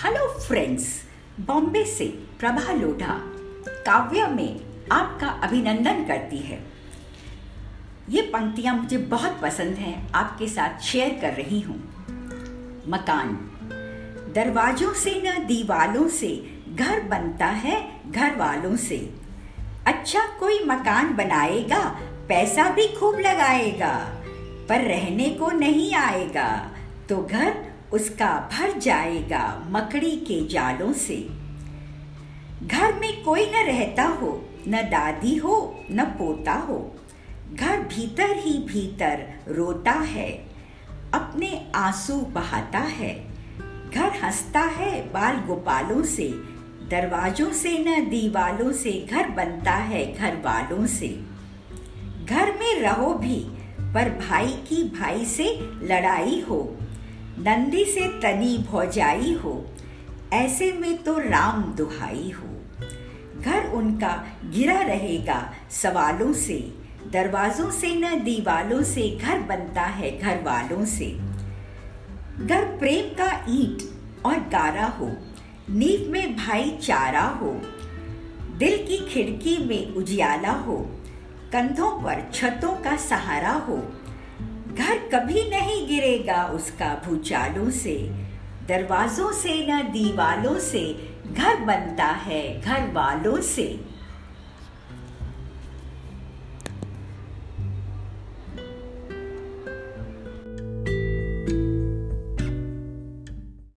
Friends Bombay से प्रभा लोढ़ा, काव्य में आपका अभिनंदन करती है। ये पंक्तियाँ मुझे बहुत पसंद हैं, आपके साथ शेयर कर रही हूँ। मकान, दरवाजों से न दीवालों से, घर बनता है घर वालों से। अच्छा कोई मकान बनाएगा, पैसा भी खूब लगाएगा, पर रहने को नहीं आएगा तो घर उसका भर जाएगा मकड़ी के जालों से। घर में कोई न रहता हो, न दादी हो, न पोता हो। घर भीतर ही भीतर रोता है, अपने आँसू बहाता है। घर हंसता है बाल गोपालों से, दरवाजों से न दीवालों से। घर बनता है घर वालों से। घर में रहो भी, पर भाई की भाई से लड़ाई हो। नंदी से तनी भौजाई हो, ऐसे में तो राम दुहाई हो। घर उनका गिरा रहेगा सवालों से, दरवाजों से न दीवालों से, घर बनता है घर वालों से। घर प्रेम का ईंट और गारा हो, नींव में भाईचारा हो, दिल की खिड़की में उजियाला हो, कंधों पर छतों का सहारा हो घर कभी नहीं गिरेगा उसका भूचालों से। दरवाजों से न दीवालों से। घर बनता है घर वालों से।